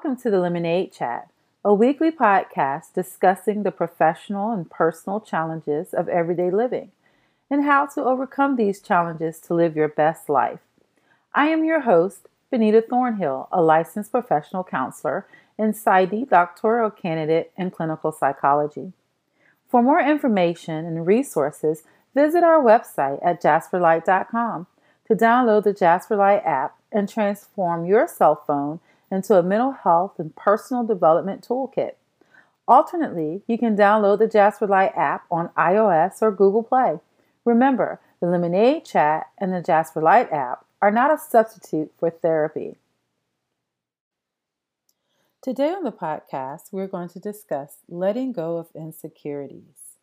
Welcome to the Lemonade Chat, a weekly podcast discussing the professional and personal challenges of everyday living and how to overcome these challenges to live your best life. I am your host, Benita Thornhill, a licensed professional counselor and PsyD doctoral candidate in clinical psychology. For more information and resources, visit our website at jasperlight.com to download the Jasperlight app and transform your cell phone into a mental health and personal development toolkit. Alternately, you can download the Jasper Jasperlight app on iOS or Google Play. Remember, the Lemonade Chat and the Jasper Jasperlight app are not a substitute for therapy. Today on the podcast, we're going to discuss letting go of insecurities.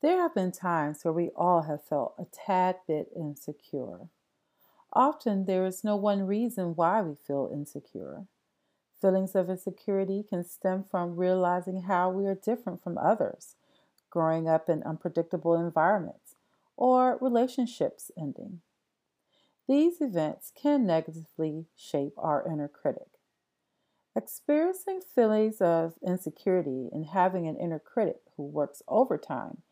There have been times where we all have felt a tad bit insecure. Often there is no one reason why we feel insecure. Feelings of insecurity can stem from realizing how we are different from others, growing up in unpredictable environments, or relationships ending. These events can negatively shape our inner critic. Experiencing feelings of insecurity and having an inner critic who works overtime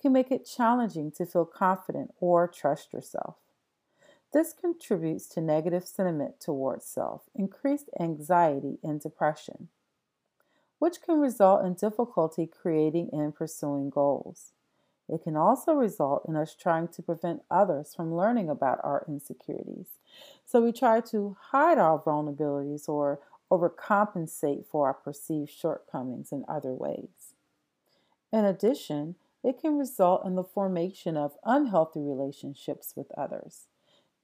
can make it challenging to feel confident or trust yourself. This contributes to negative sentiment towards self, increased anxiety, and depression, which can result in difficulty creating and pursuing goals. It can also result in us trying to prevent others from learning about our insecurities. So we try to hide our vulnerabilities or overcompensate for our perceived shortcomings in other ways. In addition, it can result in the formation of unhealthy relationships with others.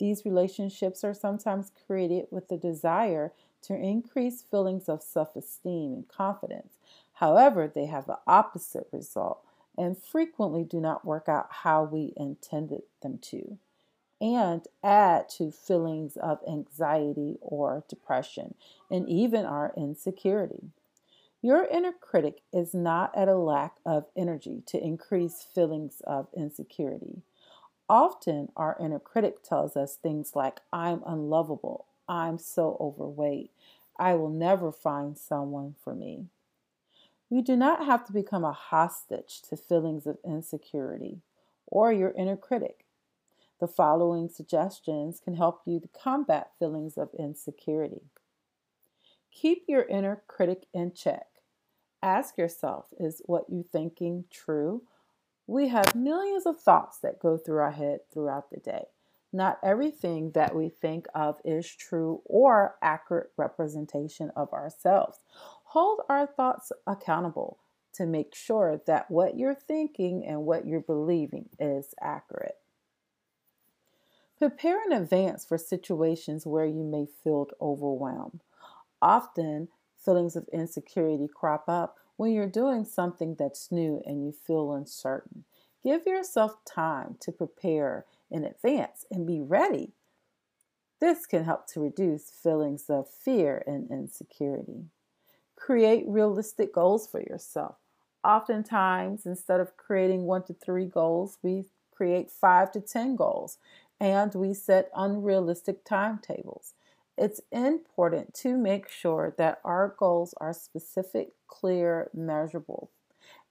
These relationships are sometimes created with the desire to increase feelings of self esteem and confidence. However, they have the opposite result and frequently do not work out how we intended them to, and add to feelings of anxiety or depression, and even our insecurity. Your inner critic is not at a lack of energy to increase feelings of insecurity. Often, our inner critic tells us things like, I'm unlovable, I'm so overweight, I will never find someone for me. You do not have to become a hostage to feelings of insecurity or your inner critic. The following suggestions can help you to combat feelings of insecurity. Keep your inner critic in check. Ask yourself, is what you're thinking true we have millions of thoughts that go through our head throughout the day. Not everything that we think of is true or accurate representation of ourselves. Hold our thoughts accountable to make sure that what you're thinking and what you're believing is accurate. Prepare in advance for situations where you may feel overwhelmed. Often, feelings of insecurity crop up when you're doing something that's new and you feel uncertain. Give yourself time to prepare in advance and be ready. This can help to reduce feelings of fear and insecurity. Create realistic goals for yourself. Oftentimes, instead of creating one to three goals, we create five to 10 goals and we set unrealistic timetables it's important to make sure that our goals are specific, clear, measurable,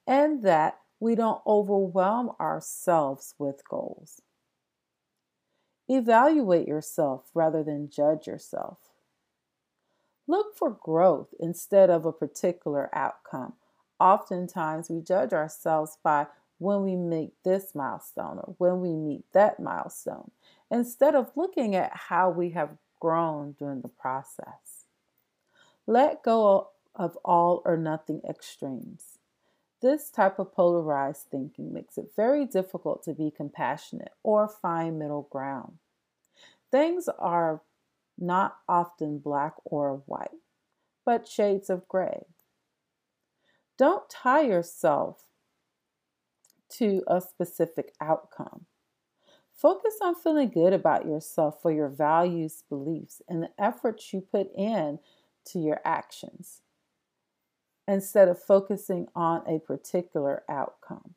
and that we don't overwhelm ourselves with goals. Evaluate yourself rather than judge yourself. Look for growth instead of a particular outcome. Oftentimes, we judge ourselves by when we meet this milestone or when we meet that milestone, instead of looking at how we have grown during the process. Let go of all or nothing extremes. This type of polarized thinking makes it very difficult to be compassionate or find middle ground. Things are not often black or white, but shades of gray. Don't tie yourself to a specific outcome. Focus on feeling good about yourself for your values, beliefs, and the efforts you put in to your actions instead of focusing on a particular outcome.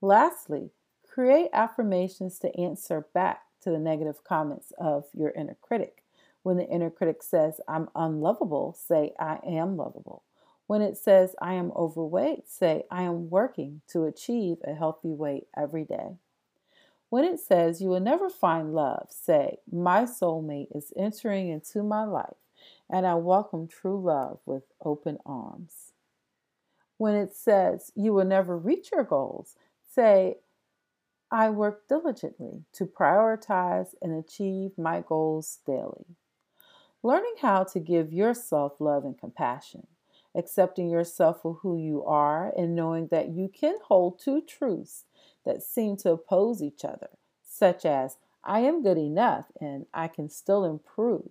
Lastly, create affirmations to answer back to the negative comments of your inner critic. When the inner critic says, I'm unlovable, say, I am lovable. When it says, I am overweight, say, I am working to achieve a healthy weight every day. When it says, You will never find love, say, My soulmate is entering into my life, and I welcome true love with open arms. When it says, You will never reach your goals, say, I work diligently to prioritize and achieve my goals daily. Learning how to give yourself love and compassion, accepting yourself for who you are, and knowing that you can hold two truths that seem to oppose each other, such as I am good enough and I can still improve,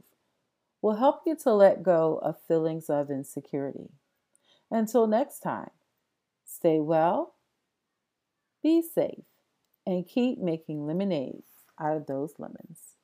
will help you to let go of feelings of insecurity. Until next time, stay well, be safe, and keep making lemonade out of those lemons.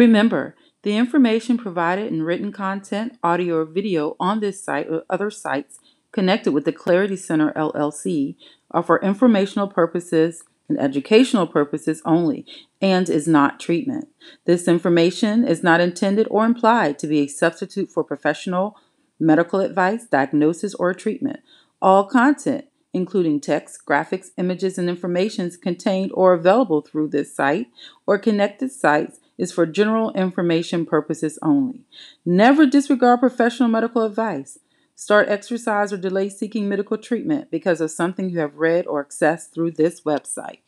Remember, the information provided in written content, audio, or video on this site or other sites connected with the Clarity Center LLC are for informational purposes and educational purposes only and is not treatment. This information is not intended or implied to be a substitute for professional medical advice, diagnosis, or treatment. All content, including text, graphics, images, and information contained or available through this site or connected sites is for general information purposes only. Never disregard professional medical advice. Start exercise or delay seeking medical treatment because of something you have read or accessed through this website.